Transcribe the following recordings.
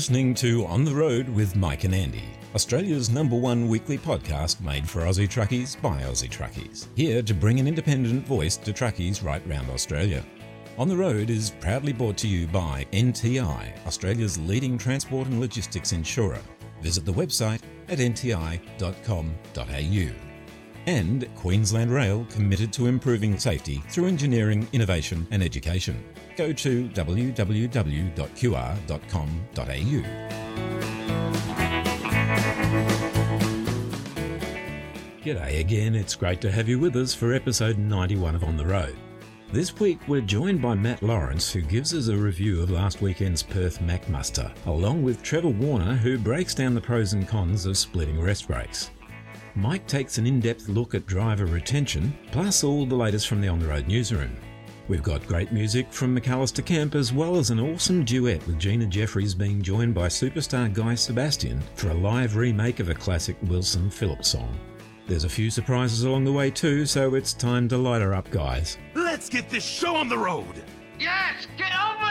listening to On the Road with Mike and Andy, Australia's number one weekly podcast made for Aussie truckies by Aussie truckies. Here to bring an independent voice to truckies right round Australia. On the Road is proudly brought to you by NTI, Australia's leading transport and logistics insurer. Visit the website at nti.com.au. And Queensland Rail committed to improving safety through engineering, innovation and education. Go to www.qr.com.au. G'day again, it's great to have you with us for episode 91 of On the Road. This week we're joined by Matt Lawrence, who gives us a review of last weekend's Perth Mack Muster, along with Trevor Warner, who breaks down the pros and cons of splitting rest breaks. Mike takes an in depth look at driver retention, plus all the latest from the On the Road newsroom. We've got great music from McAllister Kemp as well as an awesome duet with Gina Jeffreys being joined by superstar Guy Sebastian for a live remake of a classic Wilson Phillips song. There's a few surprises along the way too, so it's time to light her up, guys. Let's get this show on the road! Yes, get on with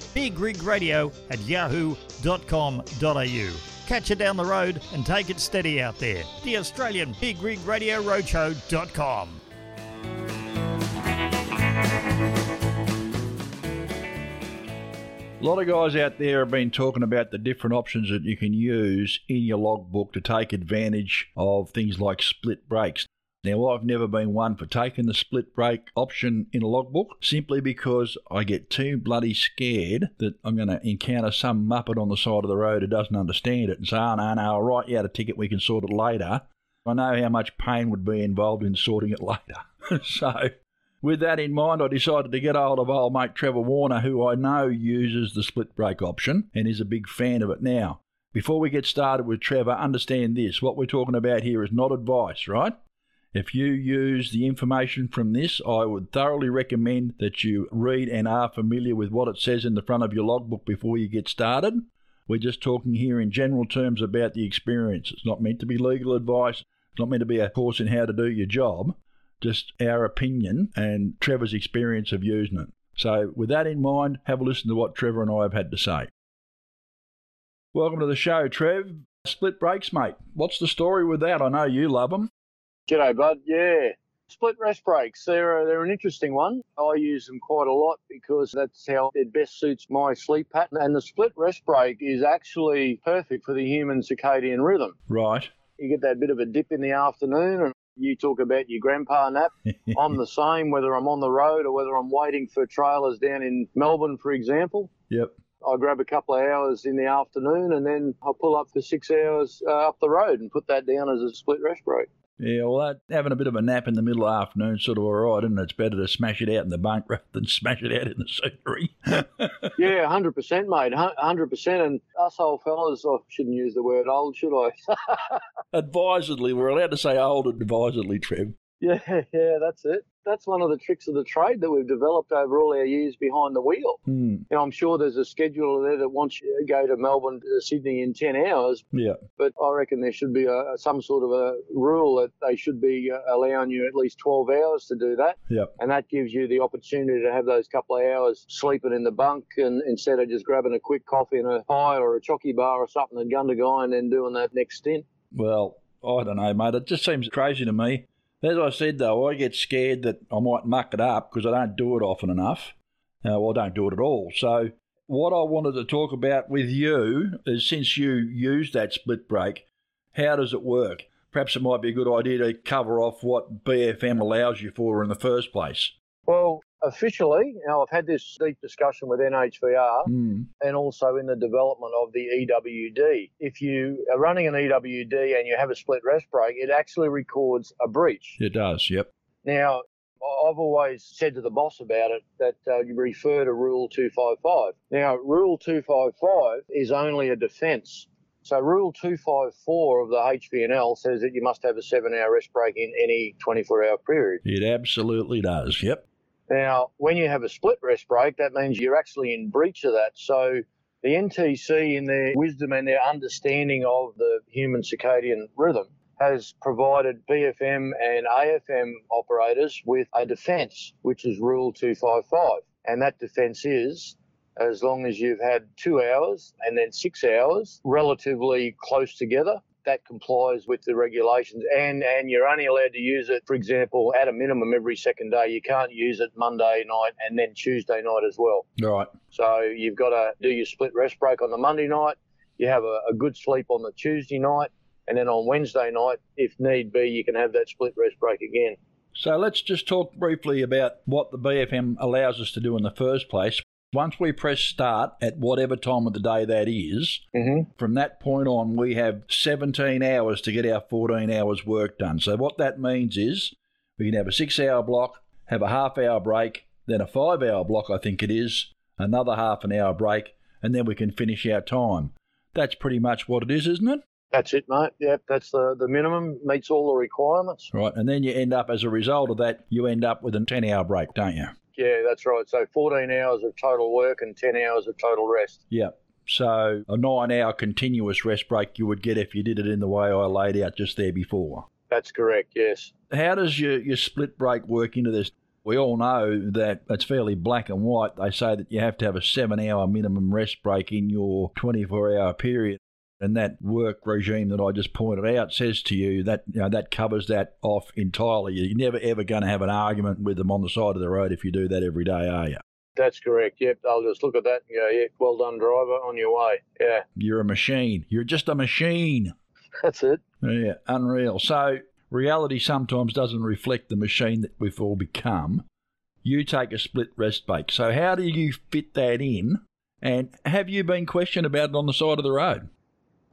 bigrigradio at yahoo.com.au. Catch you down the road and take it steady out there. The Australian Big Rig Radio Roadshow.com. A lot of guys out there have been talking about the different options that you can use in your logbook to take advantage of things like split brakes. Now, I've never been one for taking the split break option in a logbook simply because I get too bloody scared that I'm going to encounter some muppet on the side of the road who doesn't understand it and say, oh, no, no, I'll write you out a ticket, we can sort it later. I know how much pain would be involved in sorting it later. so, with that in mind, I decided to get hold of old mate Trevor Warner, who I know uses the split break option and is a big fan of it now. Before we get started with Trevor, understand this what we're talking about here is not advice, right? If you use the information from this, I would thoroughly recommend that you read and are familiar with what it says in the front of your logbook before you get started. We're just talking here in general terms about the experience. It's not meant to be legal advice, it's not meant to be a course in how to do your job just our opinion and Trevor's experience of using it. So, with that in mind, have a listen to what Trevor and I have had to say. Welcome to the show, Trev. Split brakes, mate. What's the story with that? I know you love them. G'day, bud. Yeah. Split rest brakes, they're, they're an interesting one. I use them quite a lot because that's how it best suits my sleep pattern. And the split rest brake is actually perfect for the human circadian rhythm. Right. You get that bit of a dip in the afternoon and you talk about your grandpa nap. I'm the same, whether I'm on the road or whether I'm waiting for trailers down in Melbourne, for example. Yep. I grab a couple of hours in the afternoon and then I'll pull up for six hours uh, up the road and put that down as a split rest break. Yeah, well, that, having a bit of a nap in the middle of the afternoon sort of all right, isn't it? It's better to smash it out in the bunk rather than smash it out in the scenery. yeah, 100%, mate. 100%. And us old fellas, I shouldn't use the word old, should I? advisedly, we're allowed to say old advisedly, Trev. Yeah, yeah, that's it. That's one of the tricks of the trade that we've developed over all our years behind the wheel. Hmm. Now, I'm sure there's a scheduler there that wants you to go to Melbourne to Sydney in 10 hours, Yeah. but I reckon there should be a, some sort of a rule that they should be uh, allowing you at least 12 hours to do that. Yep. And that gives you the opportunity to have those couple of hours sleeping in the bunk and instead of just grabbing a quick coffee and a pie or a chocky bar or something and gun to guy and then doing that next stint. Well, I don't know, mate. It just seems crazy to me. As I said, though, I get scared that I might muck it up because I don't do it often enough. Uh, well, I don't do it at all. So, what I wanted to talk about with you is since you use that split break, how does it work? Perhaps it might be a good idea to cover off what BFM allows you for in the first place. Officially, now I've had this deep discussion with NHVR Hmm. and also in the development of the EWD. If you are running an EWD and you have a split rest brake, it actually records a breach. It does, yep. Now, I've always said to the boss about it that uh, you refer to Rule 255. Now, Rule 255 is only a defence. So, Rule 254 of the HVNL says that you must have a seven hour rest break in any 24 hour period. It absolutely does, yep. Now, when you have a split rest break, that means you're actually in breach of that. So, the NTC, in their wisdom and their understanding of the human circadian rhythm, has provided BFM and AFM operators with a defence, which is Rule 255. And that defence is as long as you've had two hours and then six hours relatively close together. That complies with the regulations, and and you're only allowed to use it, for example, at a minimum every second day. You can't use it Monday night and then Tuesday night as well. Right. So you've got to do your split rest break on the Monday night. You have a, a good sleep on the Tuesday night, and then on Wednesday night, if need be, you can have that split rest break again. So let's just talk briefly about what the BFM allows us to do in the first place. Once we press start at whatever time of the day that is, Mm-hmm. from that point on, we have 17 hours to get our 14 hours work done. So, what that means is we can have a six hour block, have a half hour break, then a five hour block, I think it is, another half an hour break, and then we can finish our time. That's pretty much what it is, isn't it? That's it, mate. Yep, that's the, the minimum, meets all the requirements. Right. And then you end up, as a result of that, you end up with a 10 hour break, don't you? Yeah, that's right. So 14 hours of total work and 10 hours of total rest. Yeah. So a nine hour continuous rest break you would get if you did it in the way I laid out just there before. That's correct, yes. How does your, your split break work into this? We all know that it's fairly black and white. They say that you have to have a seven hour minimum rest break in your 24 hour period. And that work regime that I just pointed out says to you that you know that covers that off entirely. You're never ever going to have an argument with them on the side of the road if you do that every day, are you? That's correct. Yep, they'll just look at that and go, yeah, well done, driver, on your way. Yeah, You're a machine. You're just a machine. that's it. Yeah, unreal. So reality sometimes doesn't reflect the machine that we've all become. You take a split rest break. So how do you fit that in? And have you been questioned about it on the side of the road?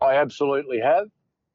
I absolutely have.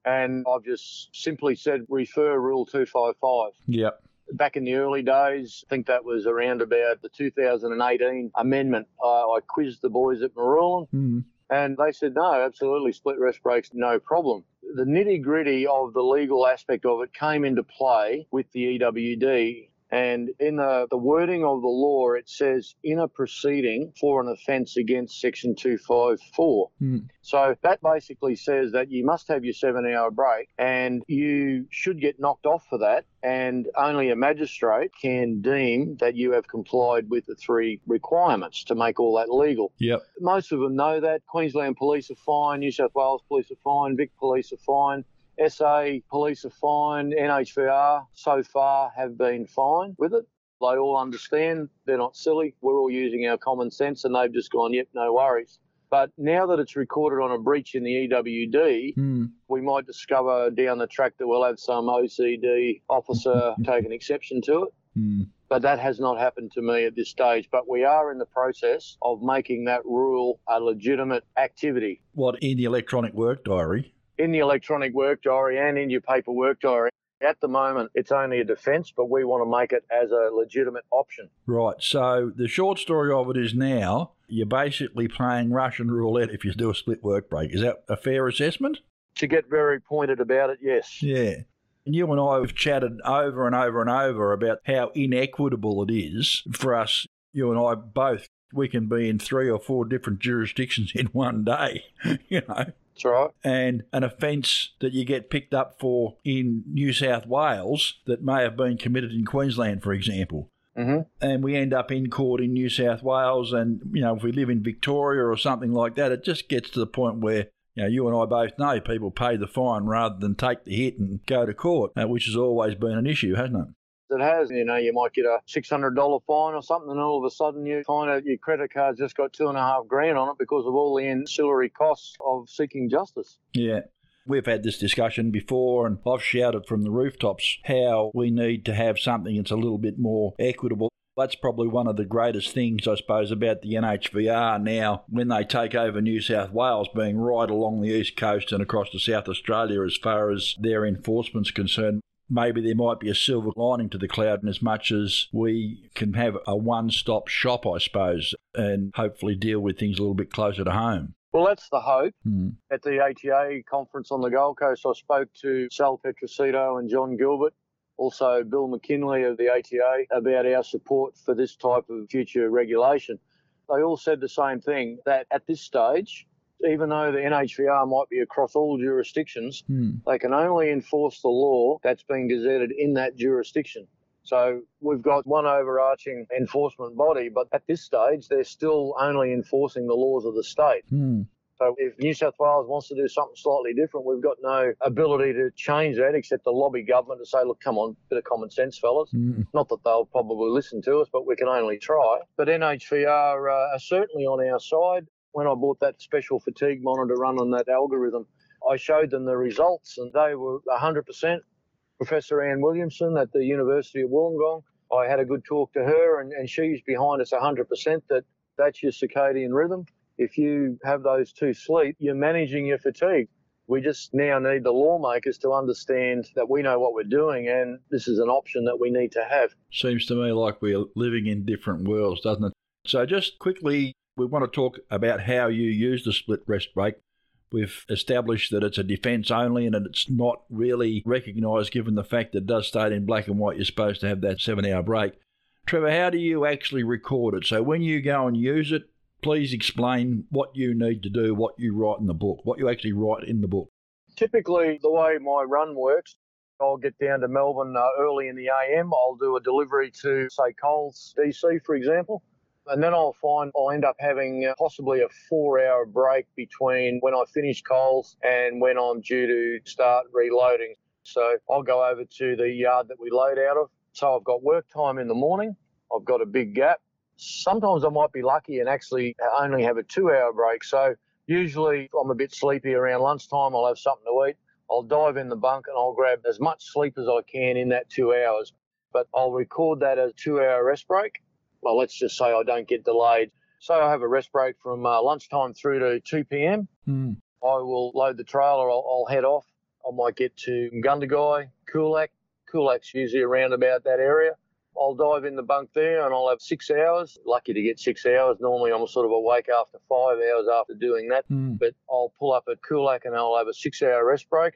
And I've just simply said refer Rule 255. Yep. Back in the early days, I think that was around about the 2018 amendment. I, I quizzed the boys at Marulan Hmm. and they said, no, absolutely, split rest breaks, no problem. The nitty gritty of the legal aspect of it came into play with the EWD. And in the, the wording of the law, it says in a proceeding for an offence against Section 254. Hmm. So that basically says that you must have your seven hour break and you should get knocked off for that. And only a magistrate can deem that you have complied with the three requirements to make all that legal. Yep. Most of them know that. Queensland Police are fine, New South Wales Police are fine, Vic Police are fine. SA police are fine, NHVR so far have been fine with it. They all understand, they're not silly. We're all using our common sense and they've just gone, yep, no worries. But now that it's recorded on a breach in the EWD, Hmm. we might discover down the track that we'll have some OCD officer take an exception to it. Hmm. But that has not happened to me at this stage. But we are in the process of making that rule a legitimate activity What in the electronic work diary? In the electronic work diary and in your paper work diary. At the moment, it's only a defence, but we want to make it as a legitimate option. Right. So the short story of it is now you're basically playing Russian roulette if you do a split work break. Is that a fair assessment? To get very pointed about it, yes. Yeah. And you and I have chatted over and over and over about how inequitable it is for us, you and I both. We can be in three or four different jurisdictions in one day, you know. That's right. And an offence that you get picked up for in New South Wales that may have been committed in Queensland, for example. hmm And we end up in court in New South Wales, and you know, if we live in Victoria or something like that, it just gets to the point where you know, you and I both know people pay the fine rather than take the hit and go to court, uh, which has always been an issue, hasn't it? It has. You know, you might get a $600 fine or something, and all of a sudden you find out your credit card's just got two and a half grand on it because of all the ancillary costs of seeking justice. Yeah. We've had this discussion before, and I've shouted from the rooftops how we need to have something that's a little bit more equitable. That's probably one of the greatest things, I suppose, about the NHVR now when they take over New South Wales, being right along the east coast and across to South Australia as far as their enforcement's concerned. Maybe there might be a silver lining to the cloud in as much as we can have a one stop shop, I suppose, and hopefully deal with things a little bit closer to home. Well, that's the hope. Hmm. At the ATA conference on the Gold Coast, I spoke to Sal Petroccitto and John Gilbert, also Bill McKinley of the ATA, about our support for this type of future regulation. They all said the same thing that at this stage, even though the NHVR might be across all jurisdictions, Hmm. they can only enforce the law that's been gazetted in that jurisdiction. So we've got one overarching enforcement body, but at this stage, they're still only enforcing the laws of the state. Hmm. So if New South Wales wants to do something slightly different, we've got no ability to change that except to lobby government to say, look, come on, bit of common sense, fellas. Hmm. Not that they'll probably listen to us, but we can only try. But NHVR uh, are certainly on our side. When I bought that special fatigue monitor run on that algorithm, I showed them the results and they were 100%. Professor Ann Williamson at the University of Wollongong, I had a good talk to her and, and she's behind us 100% that that's your circadian rhythm. If you have those two sleep, you're managing your fatigue. We just now need the lawmakers to understand that we know what we're doing and this is an option that we need to have. Seems to me like we're living in different worlds, doesn't it? So, just quickly, we want to talk about how you use the split rest break. We've established that it's a defence only and that it's not really recognised given the fact that it does state in black and white you're supposed to have that seven hour break. Trevor, how do you actually record it? So, when you go and use it, please explain what you need to do, what you write in the book, what you actually write in the book. Typically, the way my run works, I'll get down to Melbourne uh, early in the AM. I'll do a delivery to, say, Coles DC, for example. And then I'll find I'll end up having uh, possibly a four hour break between when I finish Coles and when I'm due to start reloading. So I'll go over to the yard that we load out of. So I've got work time in the morning. I've got a big gap. Sometimes I might be lucky and actually only have a two hour break. So usually I'm a bit sleepy around lunchtime. I'll have something to eat. I'll dive in the bunk and I'll grab as much sleep as I can in that two hours. But I'll record that as two hour rest break. Well, let's just say I don't get delayed. So I have a rest break from uh, lunchtime through to 2 p.m. Hmm. I will load the trailer. I'll, I'll head off. I might get to Gundagai, Coolac. Coolac's usually around about that area. I'll dive in the bunk there and I'll have six hours. Lucky to get six hours. Normally I'm sort of awake after five hours after doing that. Hmm. But I'll pull up at Coolac and I'll have a six hour rest break.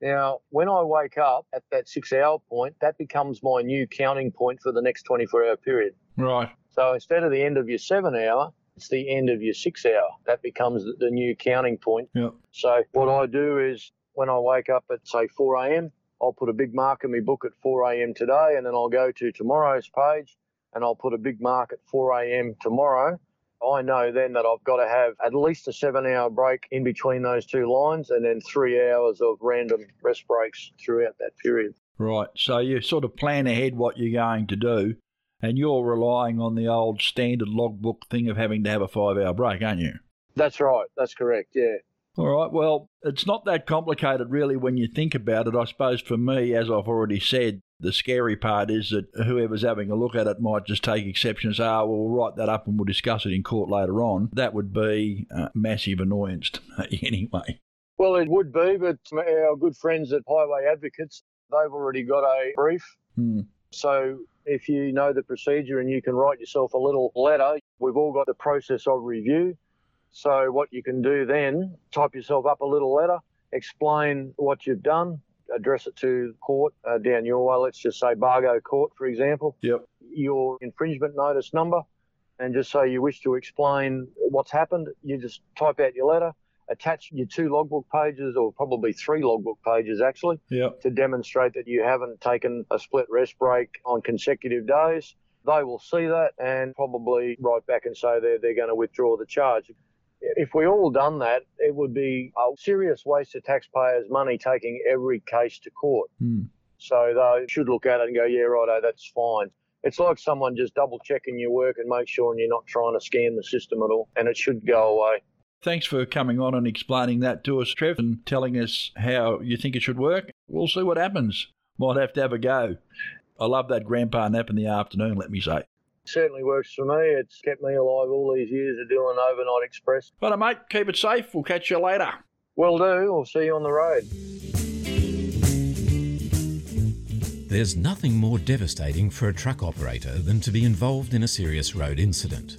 Now, when I wake up at that six hour point, that becomes my new counting point for the next 24 hour period. Right. So instead of the end of your seven hour, it's the end of your six hour. That becomes the- new counting point. Yep. So what I do is when I wake up at say 4 a.m., I'll put a big mark in my book at 4 a.m. today, and then I'll go to tomorrow's page and I'll put a big mark at 4 a.m. tomorrow. I know then that I've got to have at least a seven hour break in between those two lines and then three hours of random rest breaks throughout that period. Right. So you sort of plan ahead what you're going to do, and you're relying on the old standard logbook thing of having to have a five hour break, aren't you? That's right. That's correct. Yeah. All right. Well, it's not that complicated, really, when you think about it. I suppose for me, as I've already said, the scary part is that whoever's having a look at it might just take exception and say, oh, well, we'll write that up and we'll discuss it in court later on. That would be uh, massive annoyance to me anyway. Well, it would be, but our good friends at Highway Advocates, they've already got a brief. Hmm. So if you know the procedure and you can write yourself a little letter, we've all got the process of review. So what you can do then, type yourself up a little letter, explain what you've done, address it to court uh, down your way. Let's just say Bargo Court, for example. Yep. Your infringement notice number, and just say you wish to explain what's happened. You just type out your letter, attach your two logbook pages, or probably three logbook pages actually, Yep. to demonstrate that you haven't taken a split rest break on consecutive days. They will see that and probably write back and say they're, they're going to withdraw the charge. If we all done that, it would be a serious waste of taxpayers' money taking every case to court. Hmm. So they should look at it and go, yeah, righto, that's fine. It's like someone just double checking your work and make sure you're not trying to scam the system at all, and it should go away. Thanks for coming on and explaining that to us, Trev, and telling us how you think it should work. We'll see what happens. Might have to have a go. I love that grandpa nap in the afternoon, let me say. Certainly works for me. It's kept me alive all these years of doing overnight express. But mate, keep it safe. We'll catch you later. Will do. I'll see you on the road. There's nothing more devastating for a truck operator than to be involved in a serious road incident.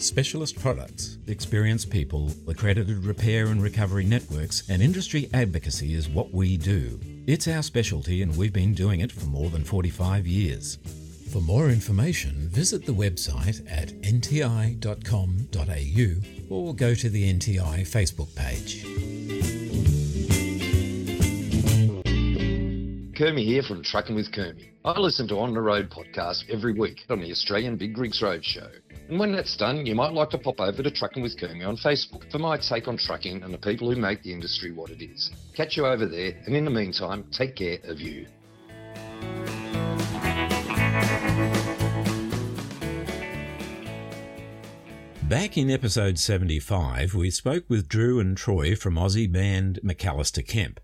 Specialist products, experienced people, accredited repair and recovery networks, and industry advocacy is what we do. It's our specialty, and we've been doing it for more than 45 years. For more information, visit the website at nti.com.au or go to the NTI Facebook page. Kermie here from Trucking with Kermie. I listen to On the Road podcast every week on the Australian Big Rigs Road Show. And when that's done, you might like to pop over to Trucking with Kermie on Facebook for my take on trucking and the people who make the industry what it is. Catch you over there, and in the meantime, take care of you. Back in episode 75, we spoke with Drew and Troy from Aussie band McAllister Kemp.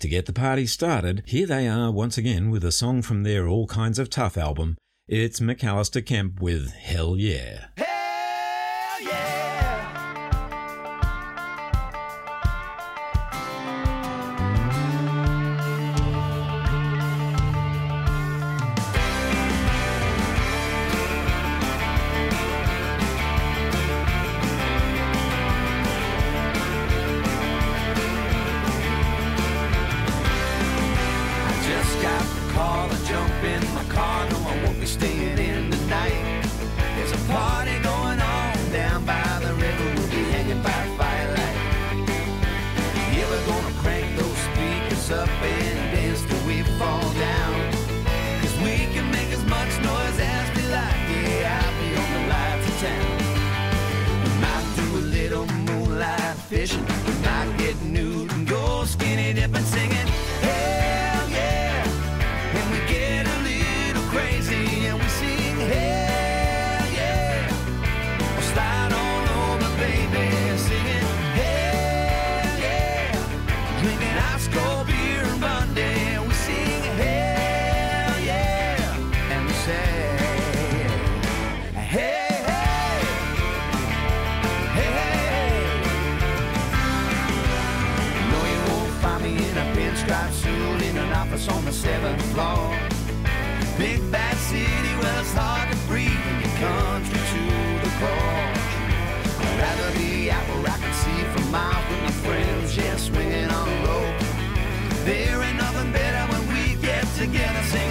To get the party started, here they are once again with a song from their All Kinds of Tough album. It's McAllister Kemp with Hell Yeah. Hell There ain't nothing better when we get together. Singing,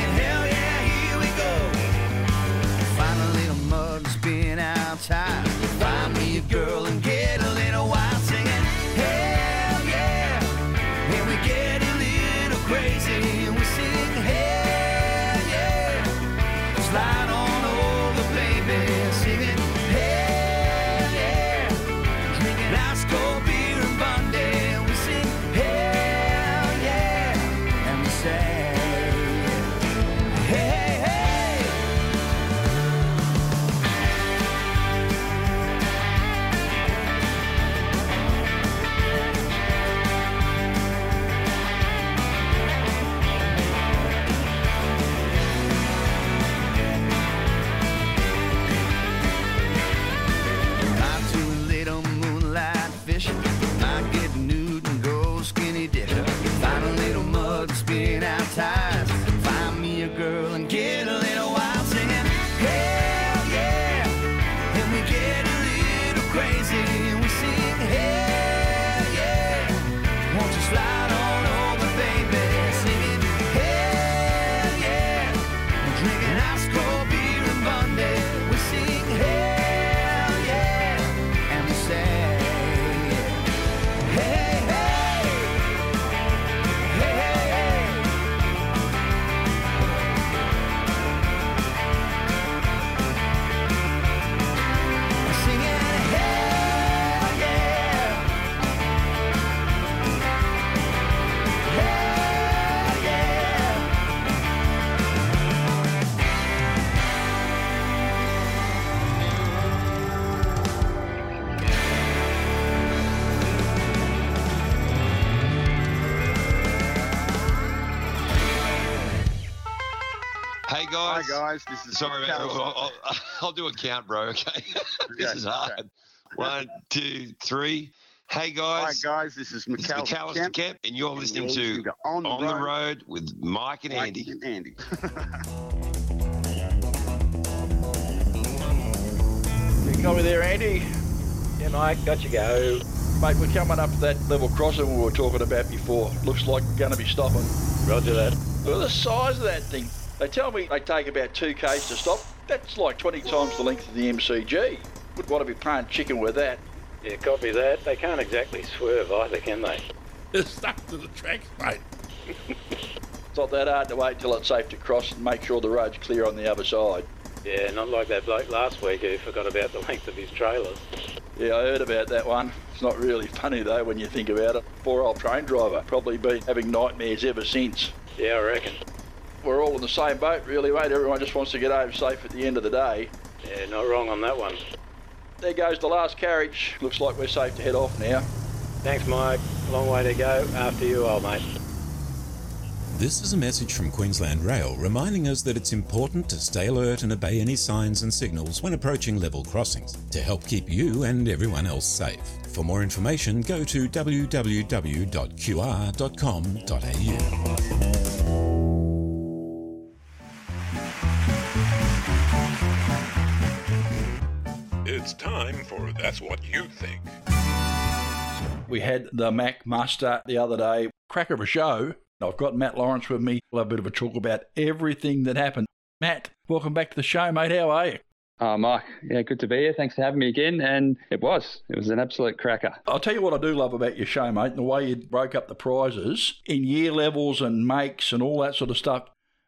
Hi guys, this is Sorry, mate. Cal- I'll, I'll, I'll do a count, bro. Okay. this Okay, is hard. One, two, three. Hey Hi guys. guys, this is This is McAllister McAllister Kemp. Kemp, and you're and listening you're to listening to On the Road. Road with Mike and Mike Andy. and Andy. You got me there, Andy? Yeah, Mike, got you go. Mate, we're coming up to that level crossing we were talking about before. Looks like we're going to be stopping. Roger that. Look at the size of that thing. They tell me they take about two k's to stop. That's like 20 times the length of the MCG. Would want to be playing chicken with that. Yeah, copy that. They can't exactly swerve either, can they? They're stuck to the tracks, mate. it's not that hard to wait till it's safe to cross and make sure the road's clear on the other side. Yeah, not like that bloke last week who forgot about the length of his trailers. Yeah, I heard about that one. It's not really funny though when you think about it. Poor old train driver, probably been having nightmares ever since. Yeah, I reckon. We're all in the same boat, really, mate. Everyone just wants to get home safe at the end of the day. Yeah, not wrong on that one. There goes the last carriage. Looks like we're safe to head off now. Thanks, Mike. Long way to go. After you, old mate. This is a message from Queensland Rail reminding us that it's important to stay alert and obey any signs and signals when approaching level crossings to help keep you and everyone else safe. For more information, go to www.qr.com.au. It's time for That's What You Think. We had the Mack Muster the other day. Cracker of a show. I've got Matt Lawrence with me. We'll have a bit of a talk about everything that happened. Matt, welcome back to the show, mate. How are you? Uh, oh, Mike, yeah, good to be here. Thanks for having me again. And it was, it was an absolute cracker. I'll tell you what I do love about your show, mate, and the way you broke up the prizes in year levels and makes and all that sort of stuff.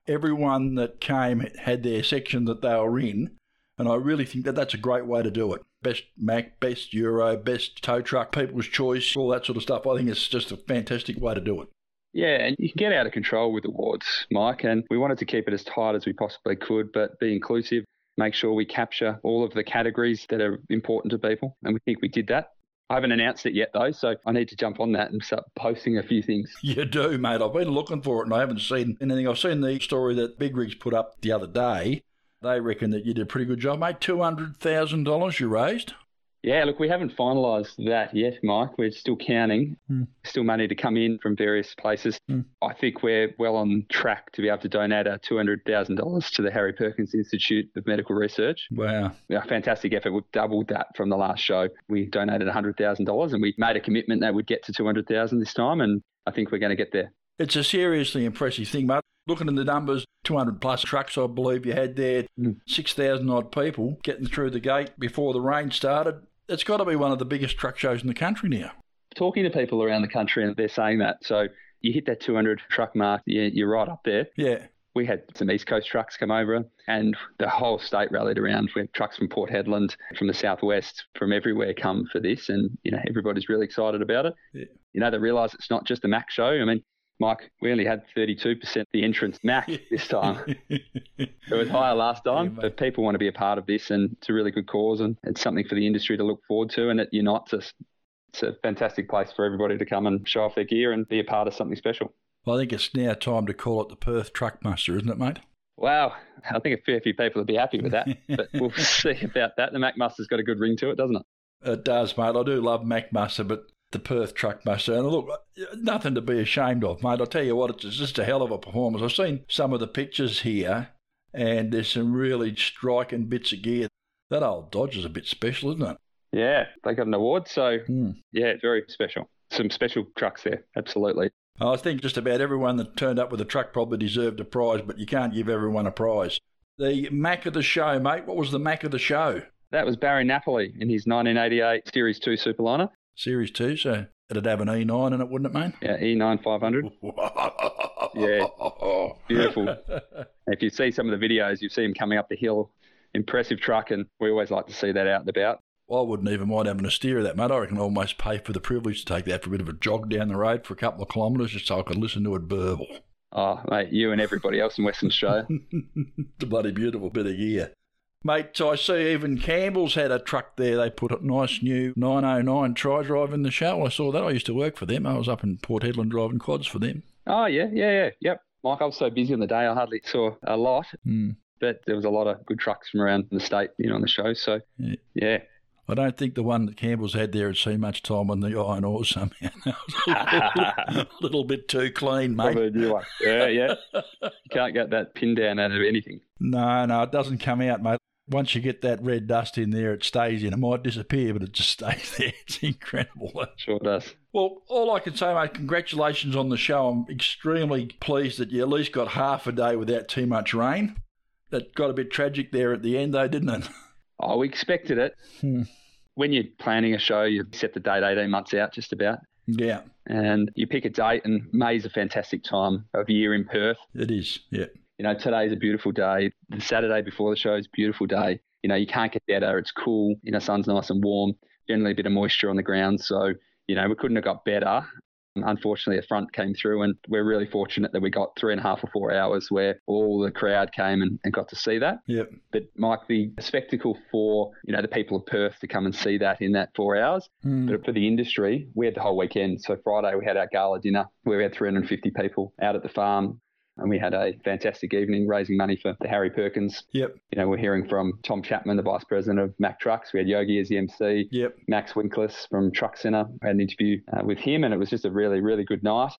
Everyone that came had their section that they were in, and I really think that that's a great way to do it. Best Mack, best Euro, best tow truck, people's choice, all that sort of stuff. I think it's just a fantastic way to do it. Yeah, and you can get out of control with awards, Mike. And we wanted to keep it as tight as we possibly could, but be inclusive, make sure we capture all of the categories that are important to people. And we think we did that. I haven't announced it yet, though, so I need to jump on that and start posting a few things. You do, mate. I've been looking for it and I haven't seen anything. I've seen the story that Big Rigs put up the other day. They reckon that you did a pretty good job, mate. $200,000 you raised. Yeah, look, we haven't finalised that yet, Mike. We're still counting. Hmm. Still money to come in from various places. I think we're well on track to be able to donate our $200,000 to the Harry Perkins Institute of Medical Research. Wow. Yeah, fantastic effort. We've doubled that from the last show. We donated $100,000 and we made a commitment that we'd get to 200,000 this time, and I think we're going to get there. It's a seriously impressive thing, mate. Looking at the numbers, 200 plus trucks, I believe you had there, mm. 6,000 odd people getting through the gate before the rain started. It's got to be one of the biggest truck shows in the country now. Talking to people around the country, and they're saying that. So you hit that 200 truck mark, you- you're right up there. Yeah. We had some East Coast trucks come over, and the whole state rallied around. We had trucks from Port Hedland, from the southwest, from everywhere come for this, and you know everybody's really excited about it. Yeah. You know they realise it's not just a Mack show. I mean, Mike, we only had 32% the entrance Mack this time. it was higher last time, but people want to be a part of this, and it's a really good cause, and it's something for the industry to look forward to, and it unites us. It's a fantastic place for everybody to come and show off their gear and be a part of something special. Well, I think it's now time to call it the Perth Truck Muster, isn't it, mate? Wow, I think a fair few people would be happy with that, but we'll see about that. The Mack Muster's got a good ring to it, doesn't it? It does, mate. I do love Mack Muster, but the Perth Truck Muster, and look, nothing to be ashamed of, mate. I'll tell you what, it's just a hell of a performance. I've seen some of the pictures here, and there's some really striking bits of gear. That old Dodge is a bit special, isn't it? Yeah, they got an award, so hmm. yeah, it's very special. Some special trucks there, absolutely. I think just about everyone that turned up with a truck probably deserved a prize, but you can't give everyone a prize. The Mack of the show, mate. What was the Mack of the show? That was Barry Napoli in his 1988 Series 2 Superliner. Series 2, so it'd have an E9 in it, wouldn't it, mate? Yeah, E9 500. yeah, beautiful. if you see some of the videos, you see him coming up the hill. Impressive truck, and we always like to see that out and about. I wouldn't even mind having a steer of that, mate. I reckon I'd almost pay for the privilege to take that for a bit of a jog down the road for a couple of kilometres just so I could listen to it burble. Oh, mate, you and everybody else in Western Australia. it's a bloody beautiful bit of gear. Mate, I see even Campbell's had a truck there. They put a nice new 909 tri drive in the show. I saw that. I used to work for them. I was up in Port Hedland driving quads for them. Oh, yeah, yeah, yeah, yep. Mike, I was so busy on the day, I hardly saw a lot. Mm. But there was a lot of good trucks from around the state, you know, on the show. So, Yeah. yeah. I don't think the one that Campbell's had there had seen much time on the iron ore somehow. a little bit too clean, mate. Probably a new one. Yeah, yeah. You can't get that pindan out of anything. No, no, it doesn't come out, mate. Once you get that red dust in there, it stays in. It might disappear, but it just stays there. It's incredible. Sure does. Well, all I can say, mate, congratulations on the show. I'm extremely pleased that you at least got half a day without too much rain. That got a bit tragic there at the end, though, didn't it? Oh, we expected it. Hmm. When you're planning a show, you set the date 18 months out, just about. Yeah, And you pick a date, and May's a fantastic time of year in Perth. it is. Yeah. You know, today's a beautiful day. The Saturday before the show is a beautiful day. You know, you can't get better. It's cool. You know, sun's nice and warm. Generally, a bit of moisture on the ground. So, you know, we couldn't have got better. Unfortunately, a front came through, and we're really fortunate that we got three and a half or four hours where all the crowd came and, and got to see that. Yep. But Mike, the spectacle for you know the people of Perth to come and see that in that four hours, Mm. but for the industry, we had the whole weekend. So Friday we had our gala dinner where we had 350 people out at the farm. And we had a fantastic evening raising money for the Harry Perkins. Yep. You know, we're hearing from Tom Chapman, the vice president of Mack Trucks. We had Yogi as the MC. Yep. Max Winkles from Truck Centre. I had an interview uh, with him, and it was just a really, really good night.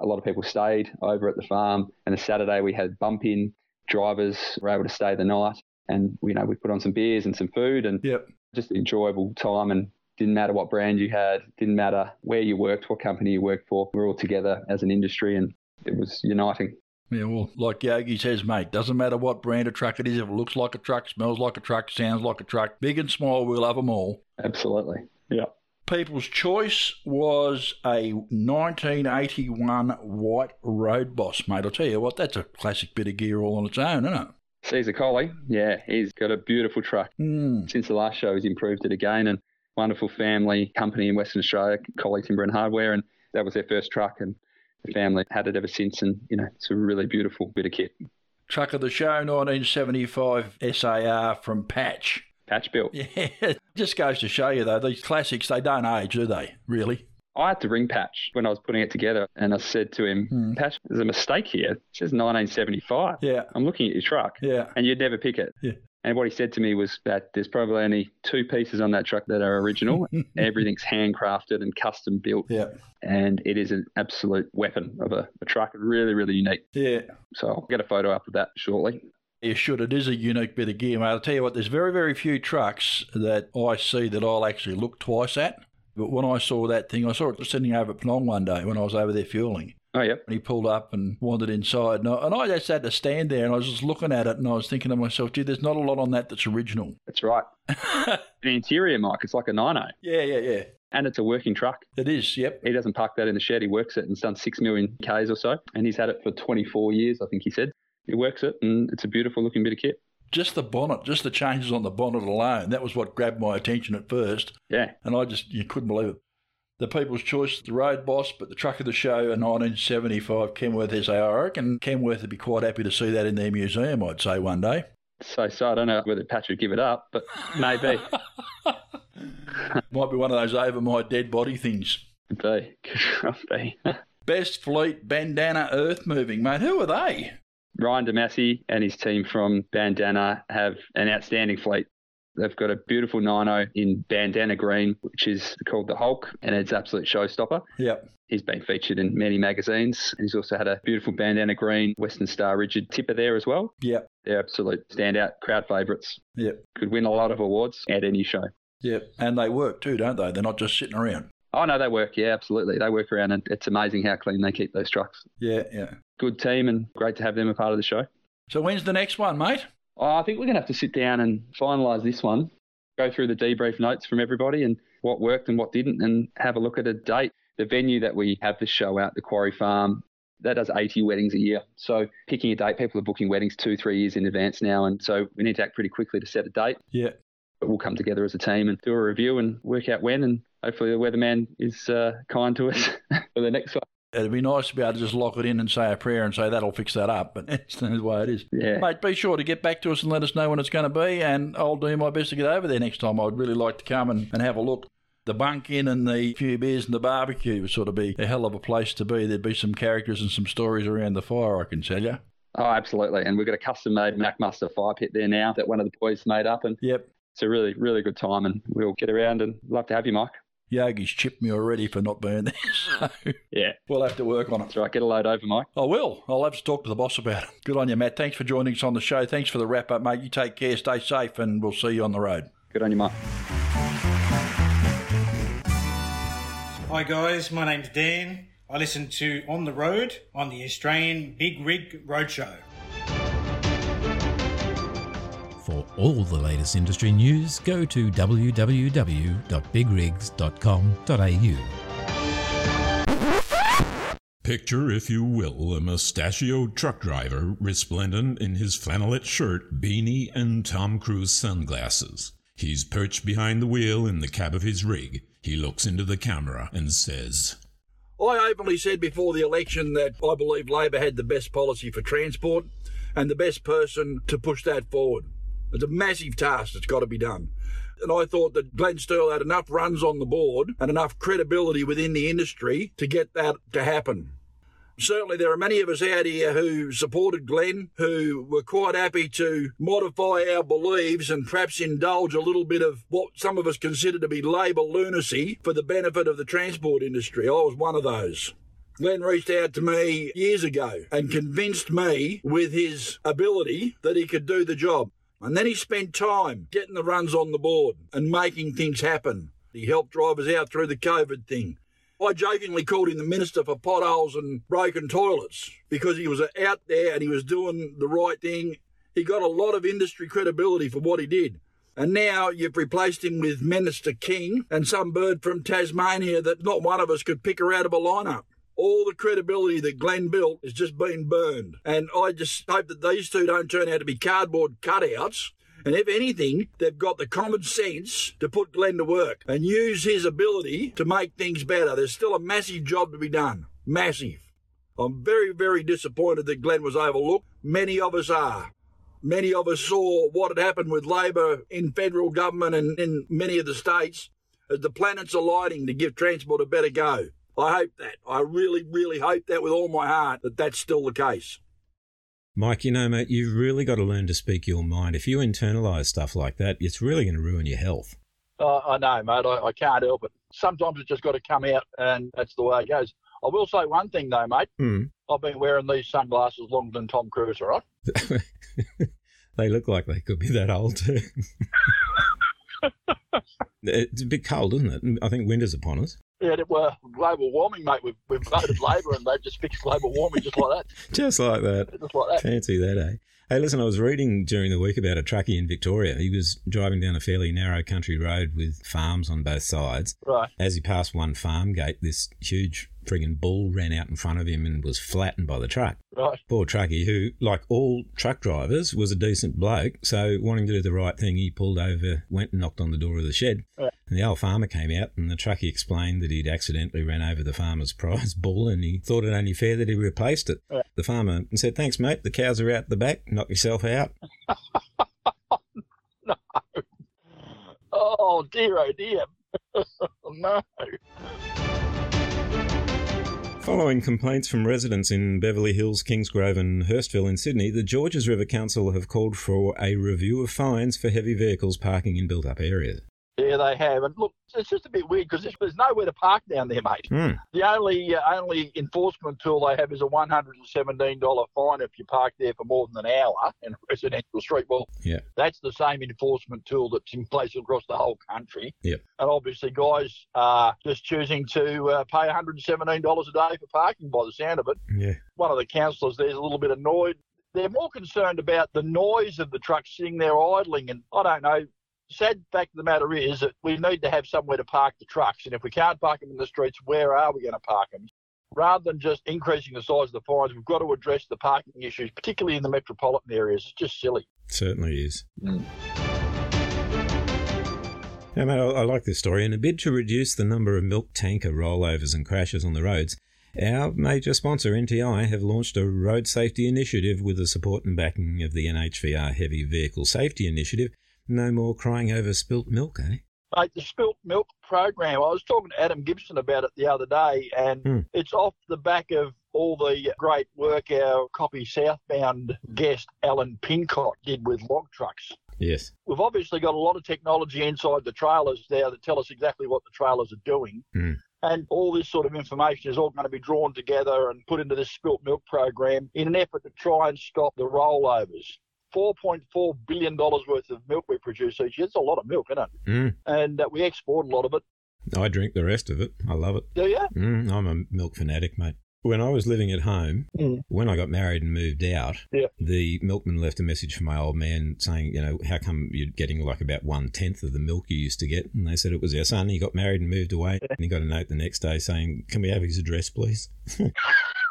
A lot of people stayed over at the farm, and the Saturday we had bump in. Drivers were able to stay the night, and you know we put on some beers and some food, and Yep. just an enjoyable time. And didn't matter what brand you had, didn't matter where you worked, what company you worked for. We are all together as an industry, and it was uniting. Yeah, well, like Yogi says, mate, doesn't matter what brand of truck it is, if it looks like a truck, smells like a truck, sounds like a truck, big and small, we'll have them all. Absolutely. Yeah. People's choice was a 1981 white road boss, mate. I'll tell you what, that's a classic bit of gear all on its own, isn't it? Caesar Collie, yeah, he's got a beautiful truck. Mm. Since the last show, he's improved it again, and wonderful family company in Western Australia, Collie Timber and Hardware, and that was their first truck, and family had it ever since, and you know, it's a really beautiful bit of kit. Truck of the show, 1975 SAR from Patch. Patch built. Yeah, just goes to show you though, these classics they don't age, do they? Really? I had to ring Patch when I was putting it together, and I said to him, Hmm. Patch, there's a mistake here. It says 1975. Yeah. I'm looking at your truck, Yeah. and you'd never pick it. Yeah. And what he said to me was that there's probably only two pieces on that truck that are original. Everything's handcrafted and custom built. Yeah. And it is an absolute weapon of a, a truck. Really, really unique. Yeah. So I'll get a photo up of that shortly. You should. It is a unique bit of gear, mate. I'll tell you what, there's very, very few trucks that I see that I'll actually look twice at. But when I saw that thing, I saw it sitting over at Penong one day when I was over there fueling. Oh, yep. And he pulled up and wandered inside. And I, and I just had to stand there and I was just looking at it and I was thinking to myself, gee, there's not a lot on that that's original. That's right. the interior, Mike, it's like a 90. Yeah, yeah, yeah. And it's a working truck. It is, yep. He doesn't park that in the shed. He works it and it's done 6 million Ks or so. And he's had it for 24 years, I think he said. He works it and it's a beautiful looking bit of kit. Just the bonnet, just the changes on the bonnet alone, that was what grabbed my attention at first. Yeah. And I just, you couldn't believe it. The People's Choice, the Road Boss, but the Truck of the Show, a 1975 Kenworth SAR. I reckon Kenworth would be quite happy to see that in their museum, I'd say, one day. So, so I don't know whether Patch would give it up, but maybe. Might be one of those over my dead body things. Could be. Could be. Best Fleet Bandana Earth Moving, mate. Who are they? Ryan Damassi and his team from Bandana have an outstanding fleet. They've got a beautiful 90 in bandana green, which is called the Hulk, and it's absolute showstopper. Yep. He's been featured in many magazines. He's also had a beautiful bandana green Western Star rigid tipper there as well. Yep. They're absolute standout crowd favourites. Yep. Could win a lot of awards at any show. Yep. And they work too, don't they? They're not just sitting around. Oh, no, they work. Yeah, absolutely. They work around, and it's amazing how clean they keep those trucks. Yeah, yeah. Good team, and great to have them a part of the show. So when's the next one, mate? Oh, I think we're going to have to sit down and finalise this one, go through the debrief notes from everybody and what worked and what didn't, and have a look at a date. The venue that we have the show at, the Quarry Farm, that does 80 weddings a year. So picking a date, people are booking weddings two, three years in advance now, and so we need to act pretty quickly to set a date. Yeah. But we'll come together as a team and do a review and work out when, and hopefully the weatherman is uh, kind to us for the next one. It'd be nice to be able to just lock it in and say a prayer and say that'll fix that up, but that's the way it is. Yeah. Mate, be sure to get back to us and let us know when it's going to be, and I'll do my best to get over there next time. I'd really like to come and, and have a look. the bunk in and the few beers and the barbecue would sort of be a hell of a place to be. There'd be some characters and some stories around the fire, I can tell you. Oh, absolutely. And we've got a custom made Mack Muster fire pit there now that one of the boys made up. And yep. it's a really, really good time. And we'll get around and love to have you, Mike. Yogi's chipped me already for not being there. So yeah. We'll have to work on it. That's right. Get a load over, Mike. I will. I'll have to talk to the boss about it. Good on you, Matt. Thanks for joining us on the show. Thanks for the wrap up, mate. You take care, stay safe, and we'll see you on the road. Good on you, Mike. Hi, guys. My name's Dan. I listen to On the Road on the Australian Big Rig Roadshow. For all the latest industry news, go to www.bigrigs.com.au. Picture, if you will, a mustachioed truck driver resplendent in his flannelette shirt, beanie, and Tom Cruise sunglasses. He's perched behind the wheel in the cab of his rig. He looks into the camera and says, I openly said before the election that I believe Labor had the best policy for transport and the best person to push that forward. It's a massive task that's got to be done. And I thought that Glenn Sterle had enough runs on the board and enough credibility within the industry to get that to happen. Certainly, there are many of us out here who supported Glenn, who were quite happy to modify our beliefs and perhaps indulge a little bit of what some of us consider to be Labor lunacy for the benefit of the transport industry. I was one of those. Glenn reached out to me years ago and convinced me with his ability that he could do the job. And then he spent time getting the runs on the board and making things happen. He helped drivers out through the COVID thing. I jokingly called him the minister for potholes and broken toilets because he was out there and he was doing the right thing. He got a lot of industry credibility for what he did. And now you've replaced him with Minister King and some bird from Tasmania that not one of us could pick her out of a lineup. All the credibility that Glenn built has just been burned. And I just hope that these two don't turn out to be cardboard cutouts and if anything, they've got the common sense to put Glenn to work and use his ability to make things better. There's still a massive job to be done. Massive. I'm very, very disappointed that Glenn was overlooked. Many of us are. Many of us saw what had happened with Labor in federal government and in many of the states as the planets aligning to give transport a better go. I hope that. I really, really hope that with all my heart that that's still the case. Mike, you know, mate, you've really got to learn to speak your mind. If you internalise stuff like that, it's really going to ruin your health. Uh, I know, mate. I, I, can't help it. Sometimes it's just got to come out, and that's the way it goes. I will say one thing, though, mate. Mm. I've been wearing these sunglasses longer than Tom Cruise, all right? they look like they could be that old, too. it's a bit cold, isn't it? I think winter's upon us. Yeah, well, global warming, mate. We've, we've voted Labor and they've just fixed global warming just like that. just like that. Just like that. Fancy that, eh? Hey, listen, I was reading during the week about a truckie in Victoria. He was driving down a fairly narrow country road with farms on both sides. Right. As he passed one farm gate, this huge frigging bull ran out in front of him and was flattened by the truck. Right. Poor truckie, who, like all truck drivers, was a decent bloke. So, wanting to do the right thing, he pulled over, went and knocked on the door of the shed. Right. And the old farmer came out, and the truckie explained that he'd accidentally ran over the farmer's prize bull, and he thought it only fair that he replaced it. Right. The farmer said, "Thanks, mate. The cows are out the back. Knock yourself out." no. Oh dear, oh dear. no. Following complaints from residents in Beverly Hills, Kingsgrove, and Hurstville in Sydney, the Georges River Council have called for a review of fines for heavy vehicles parking in built up areas. Yeah, they have. And look, it's just a bit weird because there's nowhere to park down there, mate. Mm. The only uh, only enforcement tool they have is a $117 fine if you park there for more than an hour in a residential street. Well, yeah. that's the same enforcement tool that's in place across the whole country. Yep. And obviously, guys are just choosing to uh, pay $117 a day for parking by the sound of it. Yeah. One of the councillors there's a little bit annoyed. They're more concerned about the noise of the trucks sitting there idling. And I don't know, sad fact of the matter is that we need to have somewhere to park the trucks. And if we can't park them in the streets, where are we going to park them? Rather than just increasing the size of the fines, we've got to address the parking issues, particularly in the metropolitan areas. It's just silly. Certainly is. Mm. Yeah, mate, I, I like this story. In a bid to reduce the number of milk tanker rollovers and crashes on the roads, our major sponsor, NTI, have launched a road safety initiative with the support and backing of the NHVR Heavy Vehicle Safety Initiative no more crying over spilt milk, eh? Mate, the spilt milk program, I was talking to Adam Gibson about it the other day, and Hmm. it's off the back of all the great work our copy southbound guest Alan Pincott did with log trucks. Yes. We've obviously got a lot of technology inside the trailers there that tell us exactly what the trailers are doing. Hmm. And all this sort of information is all going to be drawn together and put into this spilt milk program in an effort to try and stop the rollovers. $4.4 billion worth of milk we produce each year. It's a lot of milk, isn't it? Mm. And uh, we export a lot of it. I drink the rest of it. I love it. Do you? Mm, I'm a milk fanatic, mate. When I was living at home, Mm. when I got married and moved out, Yeah. the milkman left a message for my old man saying, you know, how come you're getting like about one tenth of the milk you used to get? And they said it was our son. He got married and moved away. And he got a note the next day saying, can we have his address, please?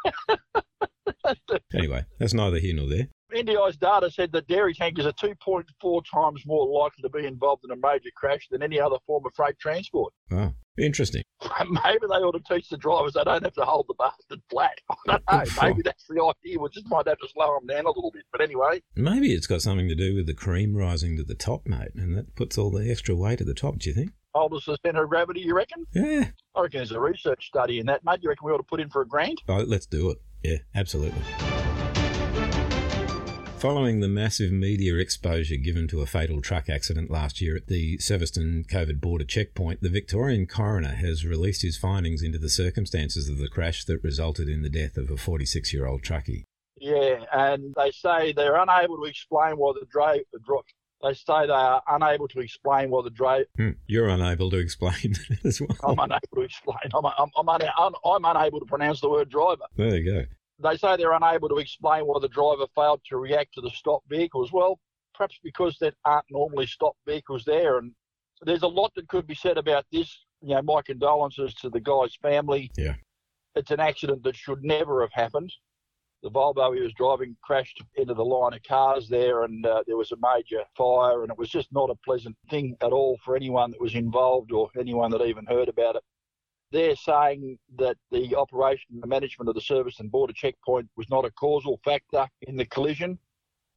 anyway, that's neither here nor there. NTI's data said that dairy tankers are 2.4 times more likely to be involved in a major crash than any other form of freight transport. Wow, interesting. Maybe they ought to teach the drivers they don't have to hold the bastard flat. I don't oh, know. Maybe that's the idea. We just might have to slow them down a little bit. But anyway, Maybe it's got something to do with the cream rising to the top, mate, and that puts all the extra weight at the top, do you think? us the centre of gravity, you reckon? Yeah. I reckon there's a research study in that, mate. You reckon we ought to put in for a grant? Oh, let's do it. Yeah, absolutely. Following the massive media exposure given to a fatal truck accident last year at the Severston COVID border checkpoint, the Victorian coroner has released his findings into the circumstances of the crash that resulted in the death of a 46 year old truckie. Yeah, and they say they're unable to explain why the drive. The they say they are unable to explain why the drive. Hmm, You're unable to explain as well. I'm unable to explain. I'm, I'm, I'm, I'm, I'm unable to pronounce the word driver. There you go. They say they're unable to explain why the driver failed to react to the stopped vehicles. Well, perhaps because there aren't normally stopped vehicles there. And there's a lot that could be said about this. You know, my condolences to the guy's family. Yeah. It's an accident that should never have happened. The Volvo he was driving crashed into the line of cars there, and uh, there was a major fire, and it was just not a pleasant thing at all for anyone that was involved or anyone that even heard about it they're saying that the operation and the management of the service and border checkpoint was not a causal factor in the collision.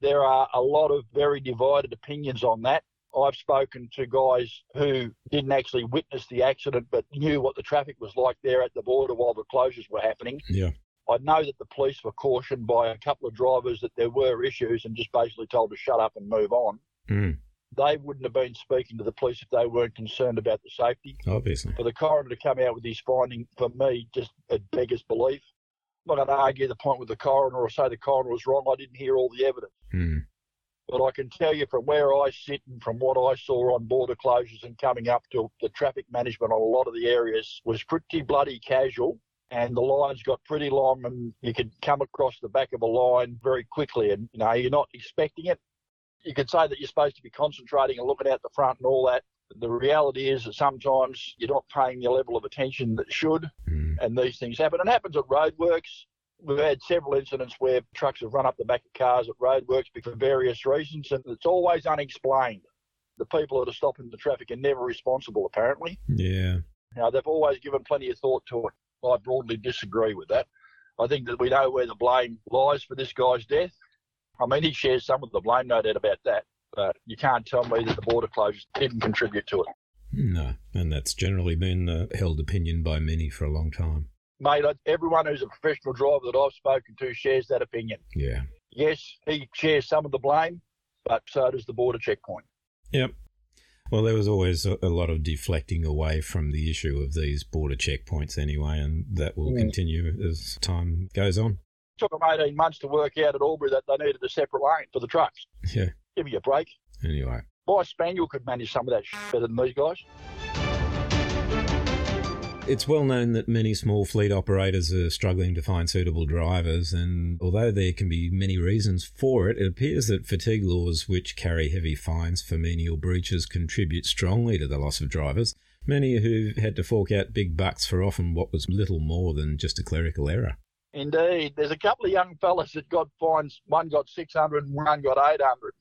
There are a lot of very divided opinions on that. I've spoken to guys who didn't actually witness the accident but knew what the traffic was like there at the border while the closures were happening. Yeah. I know that the police were cautioned by a couple of drivers that there were issues and just basically told to shut up and move on. Hmm, They wouldn't have been speaking to the police if they weren't concerned about the safety obviously. for the coroner to come out with his finding, for me, just it beggars belief. I'm not going to argue the point with the coroner or say the coroner was wrong. I didn't hear all the evidence. Hmm. But I can tell you from where I sit and from what I saw on border closures and coming up to the traffic management on a lot of the areas was pretty bloody casual. And the lines got pretty long, and you could come across the back of a line very quickly. And you know, you're not expecting it. You could say that you're supposed to be concentrating and looking out the front and all that. The reality is that sometimes you're not paying the level of attention that should, mm. and these things happen. It happens at roadworks. We've had several incidents where trucks have run up the back of cars at roadworks for various reasons, and it's always unexplained. The people that are stopping the traffic are never responsible, apparently. Yeah. Now, they've always given plenty of thought to it. I broadly disagree with that. I think that we know where the blame lies for this guy's death. I mean, he shares some of the blame, no doubt about that. But you can't tell me that the border closures didn't contribute to it. No, and that's generally been the held opinion by many for a long time. Mate, everyone who's a professional driver that I've spoken to shares that opinion. Yeah. Yes, he shares some of the blame, but so does the border checkpoint. Yep. Well, there was always a, a lot of deflecting away from the issue of these border checkpoints anyway, and that will Mm. continue as time goes on. Took them 18 months to work out at Albury that they needed a separate lane for the trucks. Yeah. Give me a break. Anyway. My Spaniel could manage some of that shit better than these guys. It's well known that many small fleet operators are struggling to find suitable drivers, and although there can be many reasons for it, it appears that fatigue laws, which carry heavy fines for menial breaches, contribute strongly to the loss of drivers. Many who've had to fork out big bucks for often what was little more than just a clerical error. Indeed. There's a couple of young fellas that got fines. One got 600 and one got 800.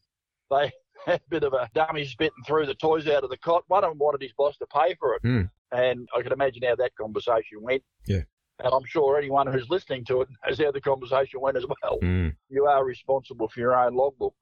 They had a bit of a dummy spitting through the toys out of the cot. One of them wanted his boss to pay for it. Hmm. And I can imagine how that conversation went. Yeah. And I'm sure anyone who's listening to it knows how the conversation went as well. Hmm. You are responsible for your own logbook.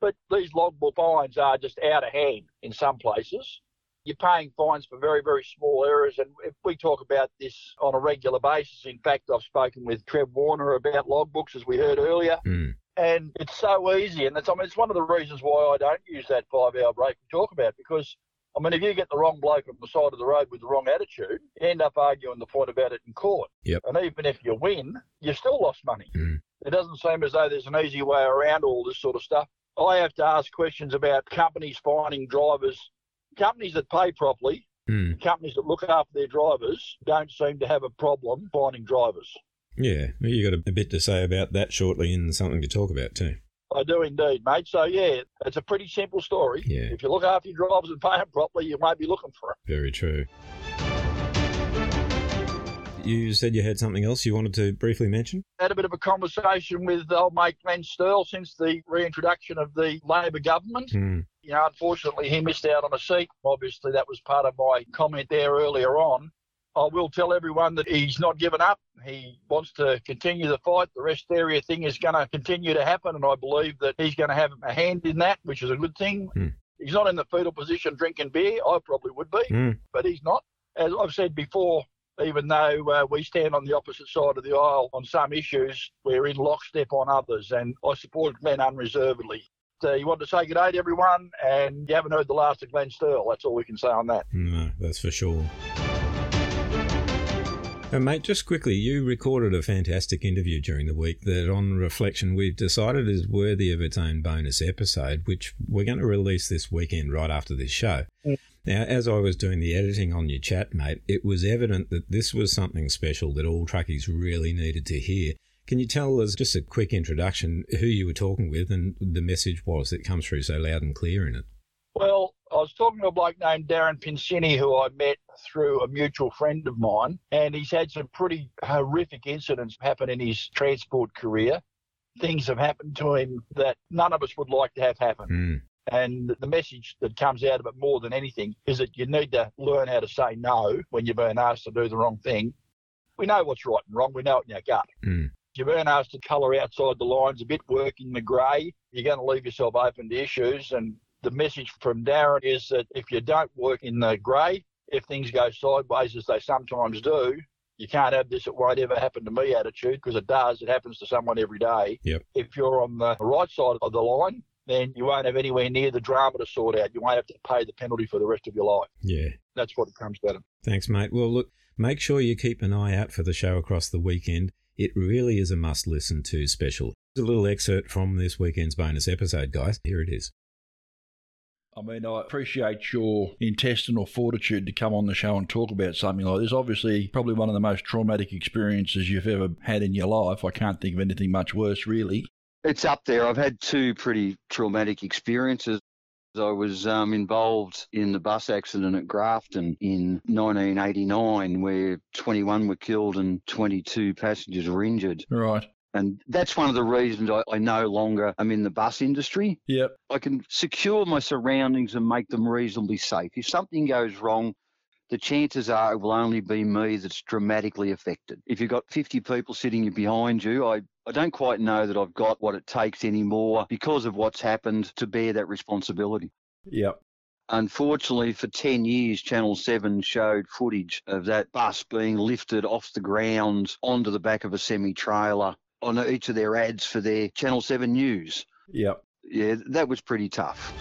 But these logbook fines are just out of hand in some places. You're paying fines for very, very small errors. And if we talk about this on a regular basis, in fact, I've spoken with Trev Warner about logbooks, as we heard earlier. Mm. And it's so easy. And that's, I mean, it's one of the reasons why I don't use that five hour break we talk about because. I mean, if you get the wrong bloke on the side of the road with the wrong attitude, you end up arguing the point about it in court. Yep. And even if you win, you still lost money. Mm. It doesn't seem as though there's an easy way around all this sort of stuff. I have to ask questions about companies finding drivers, companies that pay properly, Mm. companies that look after their drivers don't seem to have a problem finding drivers. Yeah, you got a, bit to say about that shortly and something to talk about too. I do indeed, mate. So yeah, it's a pretty simple story. Yeah. If you look after your drivers and pay them properly, you won't be looking for them. Very true. You said you had something else you wanted to briefly mention? Had a bit of a conversation with old mate Glenn Sterle since the reintroduction of the Labor government. Hmm. You know, unfortunately, he missed out on a seat. Obviously, that was part of my comment there earlier on. I will tell everyone that he's not given up. He wants to continue the fight. The rest area thing is going to continue to happen, and I believe that he's going to have a hand in that, which is a good thing. Hmm. He's not in the fetal position drinking beer. I probably would be, Hmm. but he's not. As I've said before, even though uh, we stand on the opposite side of the aisle on some issues, we're in lockstep on others, and I support Glenn unreservedly. So you want to say good day to everyone, and you haven't heard the last of Glenn Sterle. That's all we can say on that. No, that's for sure. And mate, just quickly, you recorded a fantastic interview during the week that, on reflection, we've decided is worthy of its own bonus episode, which we're going to release this weekend right after this show. Mm. Now, as I was doing the editing on your chat, mate, it was evident that this was something special that all truckies really needed to hear. Can you tell us just a quick introduction who you were talking with and the message was that comes through so loud and clear in it? Well, I was talking to a bloke named Darren Pincini who I met through a mutual friend of mine, and he's had some pretty horrific incidents happen in his transport career. Things have happened to him that none of us would like to have happen. Hmm. And the message that comes out of it more than anything is that you need to learn how to say no when you're being asked to do the wrong thing. We know what's right and wrong, we know it in our gut. Hmm. If you're being asked to colour outside the lines a bit, working the grey, you're going to leave yourself open to issues. And the message from Darren is that if you don't work in the grey, if things go sideways as they sometimes do, you can't have this, it won't ever happen to me attitude because it does. It happens to someone every day. Yep. If you're on the right side of the line, then you won't have anywhere near the drama to sort out. You won't have to pay the penalty for the rest of your life. Yeah. That's what it comes down to. Thanks, mate. Well, look, make sure you keep an eye out for the show across the weekend. It really is a must listen to special. A little excerpt from this weekend's bonus episode, guys. Here it is. I mean, I appreciate your intestinal fortitude to come on the show and talk about something like this. Obviously, probably one of the most traumatic experiences you've ever had in your life. I can't think of anything much worse, really. It's up there. I've had two pretty traumatic experiences. I was um, involved in the bus accident at Grafton in 1989, where 21 were killed and 22 passengers were injured. Right. And that's one of the reasons I, I no longer am in the bus industry. Yep. I can secure my surroundings and make them reasonably safe. If something goes wrong, the chances are it will only be me that's dramatically affected. If you've got 50 people sitting behind you, I, I don't quite know that I've got what it takes anymore because of what's happened to bear that responsibility. Yep. Unfortunately, for 10 years, Channel 7 showed footage of that bus being lifted off the ground onto the back of a semi trailer on each of their ads for their Channel 7 news. Yep. Yeah, that was pretty tough.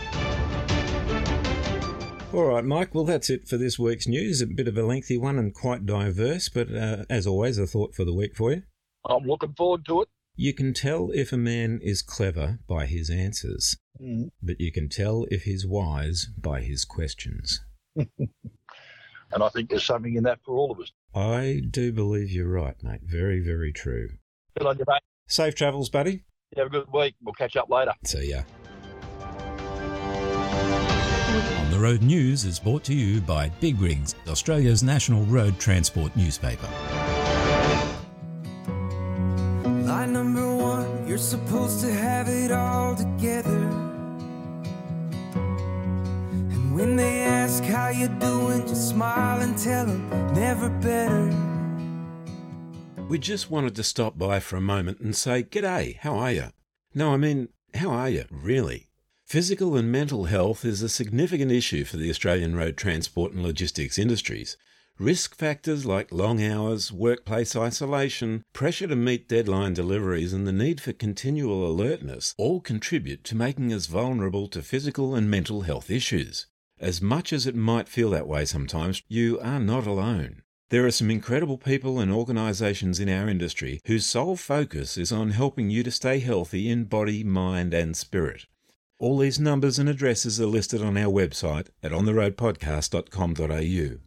All right, Mike. Well, that's it for this week's news. A bit of a lengthy one and quite diverse, but uh, as always, a thought for the week for you. I'm looking forward to it. You can tell if a man is clever by his answers, Mm. but you can tell if he's wise by his questions. And I think there's something in that for all of us. I do believe you're right, mate. Very, very true. Good on you, mate. Safe travels, buddy. You have a good week. We'll catch up later. See ya. On the Road News is brought to you by Big Rigs, Australia's national road transport newspaper. Number one, you're supposed to have it all together. And when they ask how you doing, just smile and tell them never better. We just wanted to stop by for a moment and say, G'day, how are you? No, I mean, how are you, really? Physical and mental health is a significant issue for the Australian road transport and logistics industries. Risk factors like long hours, workplace isolation, pressure to meet deadline deliveries, and the need for continual alertness all contribute to making us vulnerable to physical and mental health issues. As much as it might feel that way sometimes, you are not alone. There are some incredible people and organisations in our industry whose sole focus is on helping you to stay healthy in body, mind, and spirit. All these numbers and addresses are listed on our website at ontheroadpodcast.com.au.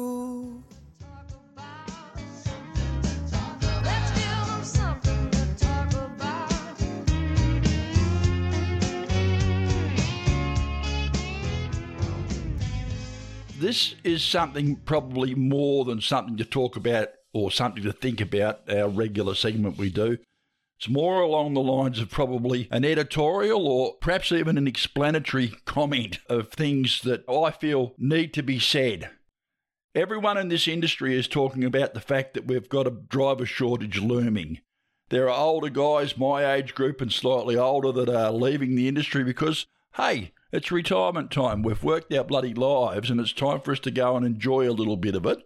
this is something probably more than something to talk about or something to think about, our regular segment we do. It's more along the lines of probably an editorial or perhaps even an explanatory comment of things that I feel need to be said. Everyone in this industry is talking about the fact that we've got a driver shortage looming. There are older guys, my age group and slightly older, that are leaving the industry because, hey, it's retirement time. We've worked our bloody lives and it's time for us to go and enjoy a little bit of it.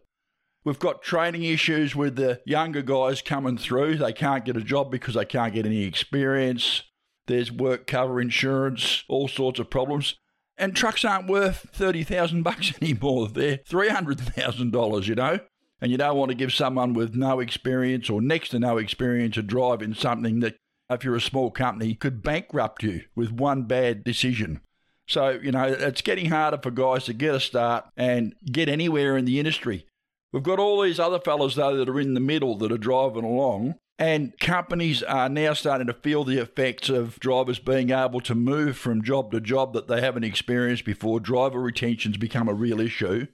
We've got training issues with the younger guys coming through. They can't get a job because they can't get any experience. There's work cover insurance, all sorts of problems. And trucks aren't worth 30,000 bucks anymore. They're $300,000, you know? And you don't want to give someone with no experience or next to no experience a drive in something that, if you're a small company, could bankrupt you with one bad decision. So, you know, it's getting harder for guys to get a start and get anywhere in the industry. We've got all these other fellas, though, that are in the middle that are driving along. And companies are now starting to feel the effects of drivers being able to move from job to job that they haven't experienced before. Driver retention's become a real issue.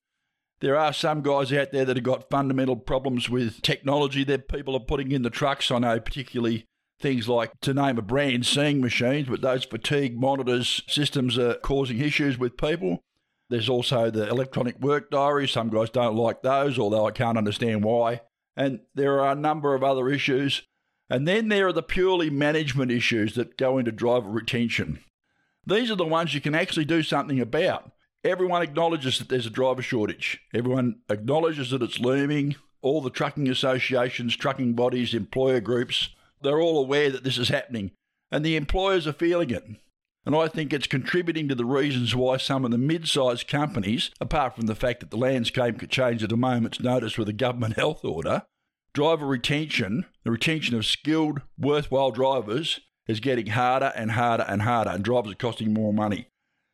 There are some guys out there that have got fundamental problems with technology that people are putting in the trucks. I know, particularly things like, to name a brand, seeing machines, but those fatigue monitors systems are causing issues with people. There's also the electronic work diaries. Some guys don't like those, although I can't understand why. And there are a number of other issues. And then there are the purely management issues that go into driver retention. These are the ones you can actually do something about. Everyone acknowledges that there's a driver shortage. Everyone acknowledges that it's looming. All the trucking associations, trucking bodies, employer groups, they're all aware that this is happening, and the employers are feeling it. And I think it's contributing to the reasons why some of the mid sized companies, apart from the fact that the landscape could change at a moment's notice with a government health order, driver retention, the retention of skilled, worthwhile drivers, is getting harder and harder and harder, and drivers are costing more money.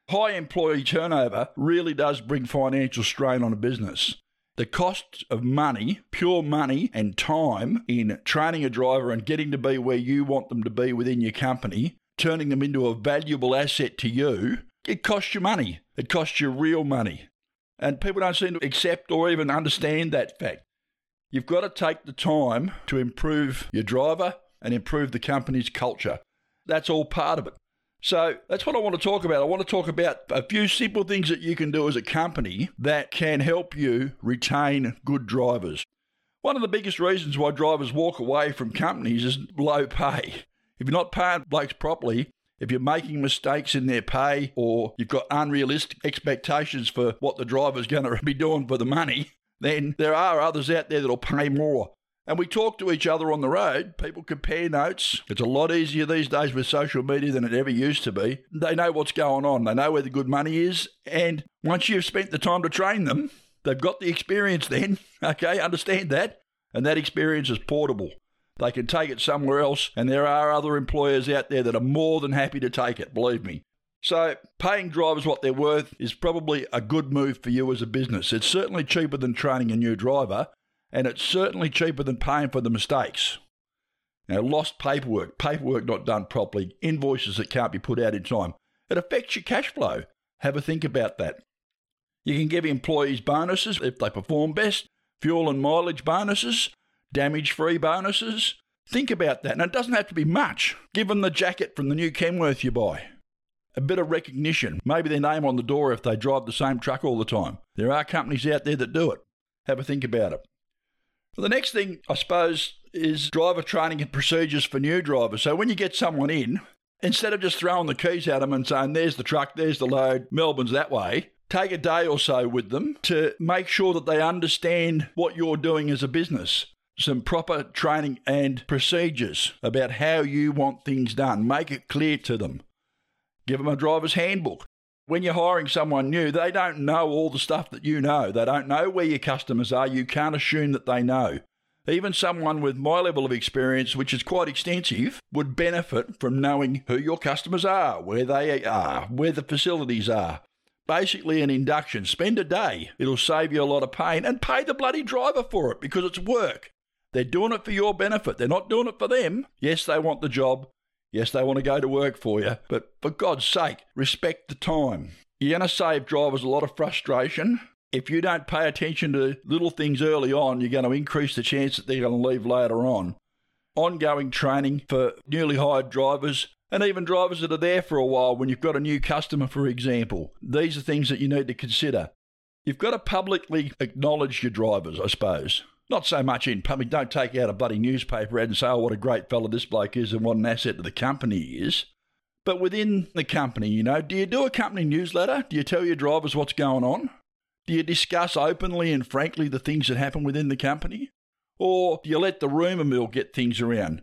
High employee turnover really does bring financial strain on a business. The cost of money, pure money and time in training a driver and getting to be where you want them to be within your company, turning them into a valuable asset to you, it costs you money. It costs you real money. And people don't seem to accept or even understand that fact. You've got to take the time to improve your driver and improve the company's culture. That's all part of it. So that's what I want to talk about. I want to talk about a few simple things that you can do as a company that can help you retain good drivers. One of the biggest reasons why drivers walk away from companies is low pay. If you're not paying blokes properly, if you're making mistakes in their pay or you've got unrealistic expectations for what the driver's going to be doing for the money, then there are others out there that'll pay more. And we talk to each other on the road. People compare notes. It's a lot easier these days with social media than it ever used to be. They know what's going on, they know where the good money is. And once you've spent the time to train them, they've got the experience then. Okay, understand that. And that experience is portable. They can take it somewhere else, and there are other employers out there that are more than happy to take it, believe me. So, paying drivers what they're worth is probably a good move for you as a business. It's certainly cheaper than training a new driver, and it's certainly cheaper than paying for the mistakes. Now, lost paperwork, paperwork not done properly, invoices that can't be put out in time. It affects your cash flow. Have a think about that. You can give employees bonuses if they perform best, fuel and mileage bonuses, damage free bonuses. Think about that. And it doesn't have to be much. Give them the jacket from the new Kenworth you buy. a bit of recognition, maybe their name on the door if they drive the same truck all the time. There are companies out there that do it. Have a think about it. Well, the next thing, I suppose, is driver training and procedures for new drivers. So when you get someone in, instead of just throwing the keys at them and saying, there's the truck, there's the load, Melbourne's that way, take a day or so with them to make sure that they understand what you're doing as a business. Some proper training and procedures about how you want things done. Make it clear to them. Give them a driver's handbook. When you're hiring someone new, they don't know all the stuff that you know. They don't know where your customers are. You can't assume that they know. Even someone with my level of experience, which is quite extensive, would benefit from knowing who your customers are, where they are, where the facilities are. Basically, an induction. Spend a day. It'll save you a lot of pain and pay the bloody driver for it because it's work. They're doing it for your benefit. They're not doing it for them. Yes, they want the job. Yes, they want to go to work for you. But for God's sake, respect the time. You're going to save drivers a lot of frustration. If you don't pay attention to little things early on, you're going to increase the chance that they're going to leave later on. Ongoing training for newly hired drivers and even drivers that are there for a while when you've got a new customer, for example. These are things that you need to consider. You've got to publicly acknowledge your drivers, I suppose. Not so much in public. Don't take out a bloody newspaper ad and say, oh, what a great fella this bloke is and what an asset to the company is. But within the company, you know, do you do a company newsletter? Do you tell your drivers what's going on? Do you discuss openly and frankly the things that happen within the company? Or do you let the rumour mill get things around?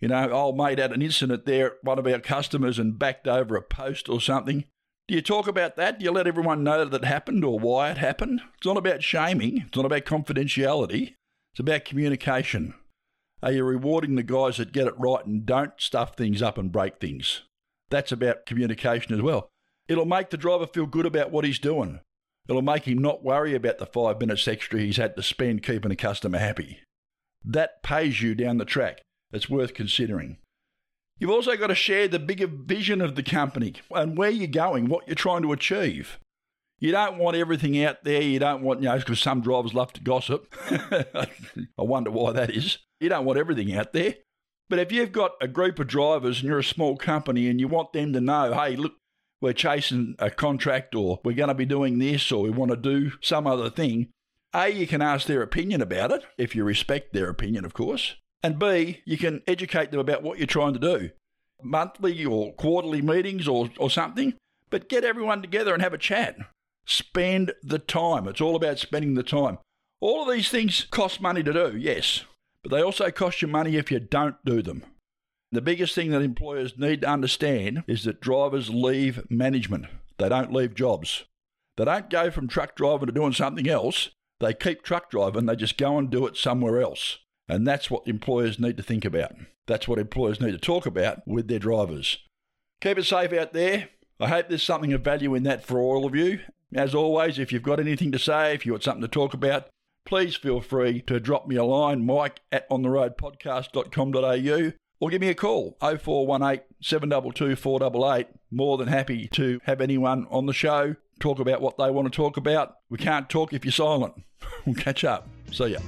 You know, old mate had an incident there at one of our customers and backed over a post or something. Do you talk about that? Do you let everyone know that it happened or why it happened? It's not about shaming, it's not about confidentiality. It's about communication. Are you rewarding the guys that get it right and don't stuff things up and break things? That's about communication as well. It'll make the driver feel good about what he's doing. It'll make him not worry about the five minutes extra he's had to spend keeping a customer happy. That pays you down the track. It's worth considering. You've also got to share the bigger vision of the company and where you're going, what you're trying to achieve. You don't want everything out there. You don't want, you know, because some drivers love to gossip. I wonder why that is. You don't want everything out there. But if you've got a group of drivers and you're a small company and you want them to know, hey, look, we're chasing a contract or we're going to be doing this or we want to do some other thing, A, you can ask their opinion about it, if you respect their opinion, of course. And B, you can educate them about what you're trying to do. Monthly or quarterly meetings or, or something, but get everyone together and have a chat. Spend the time. It's all about spending the time. All of these things cost money to do, yes, but they also cost you money if you don't do them. The biggest thing that employers need to understand is that drivers leave management. They don't leave jobs. They don't go from truck driving to doing something else. They keep truck driving, they just go and do it somewhere else. And that's what employers need to think about. That's what employers need to talk about with their drivers. Keep it safe out there. I hope there's something of value in that for all of you. As always, if you've got anything to say, if you've got something to talk about, please feel free to drop me a line, mike at ontheroadpodcast.com.au, or give me a call, 0418 722 488. More than happy to have anyone on the show talk about what they want to talk about. We can't talk if you're silent. we'll catch up. See ya.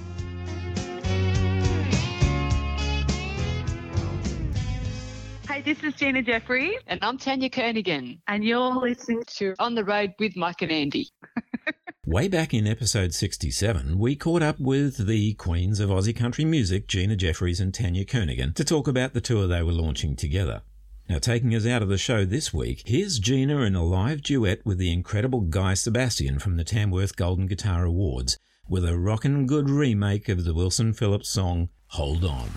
This is Gina Jeffreys. And I'm Tania Kernaghan. And you're listening to On the Road with Mike and Andy. Way back in episode 67, we caught up with the queens of Aussie country music, Gina Jeffreys and Tania Kernaghan, to talk about the tour they were launching together. Now, taking us out of the show this week, here's Gina in a live duet with the incredible Guy Sebastian from the Tamworth Golden Guitar Awards with a rockin' good remake of the Wilson Phillips song, Hold On.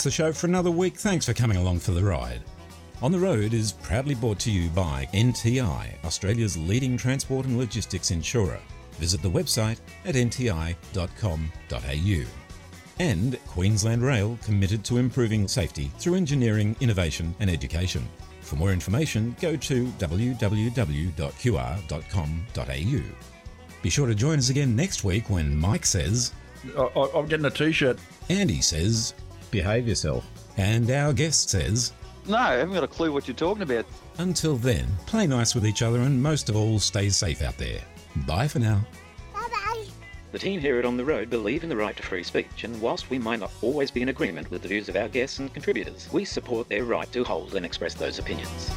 That's the show for another week. Thanks for coming along for the ride. On the Road is proudly brought to you by NTI, Australia's leading transport and logistics insurer. Visit the website at nti.com.au. And Queensland Rail committed to improving safety through engineering, innovation and education. For more information, go to www.qr.com.au. Be sure to join us again next week when Mike says, I, am getting a t shirt. Andy says, Behave yourself. And our guest says, No, I haven't got a clue what you're talking about. Until then, play nice with each other and most of all, stay safe out there. Bye for now. The team here at On the Road believe in the right to free speech, and whilst we might not always be in agreement with the views of our guests and contributors, we support their right to hold and express those opinions.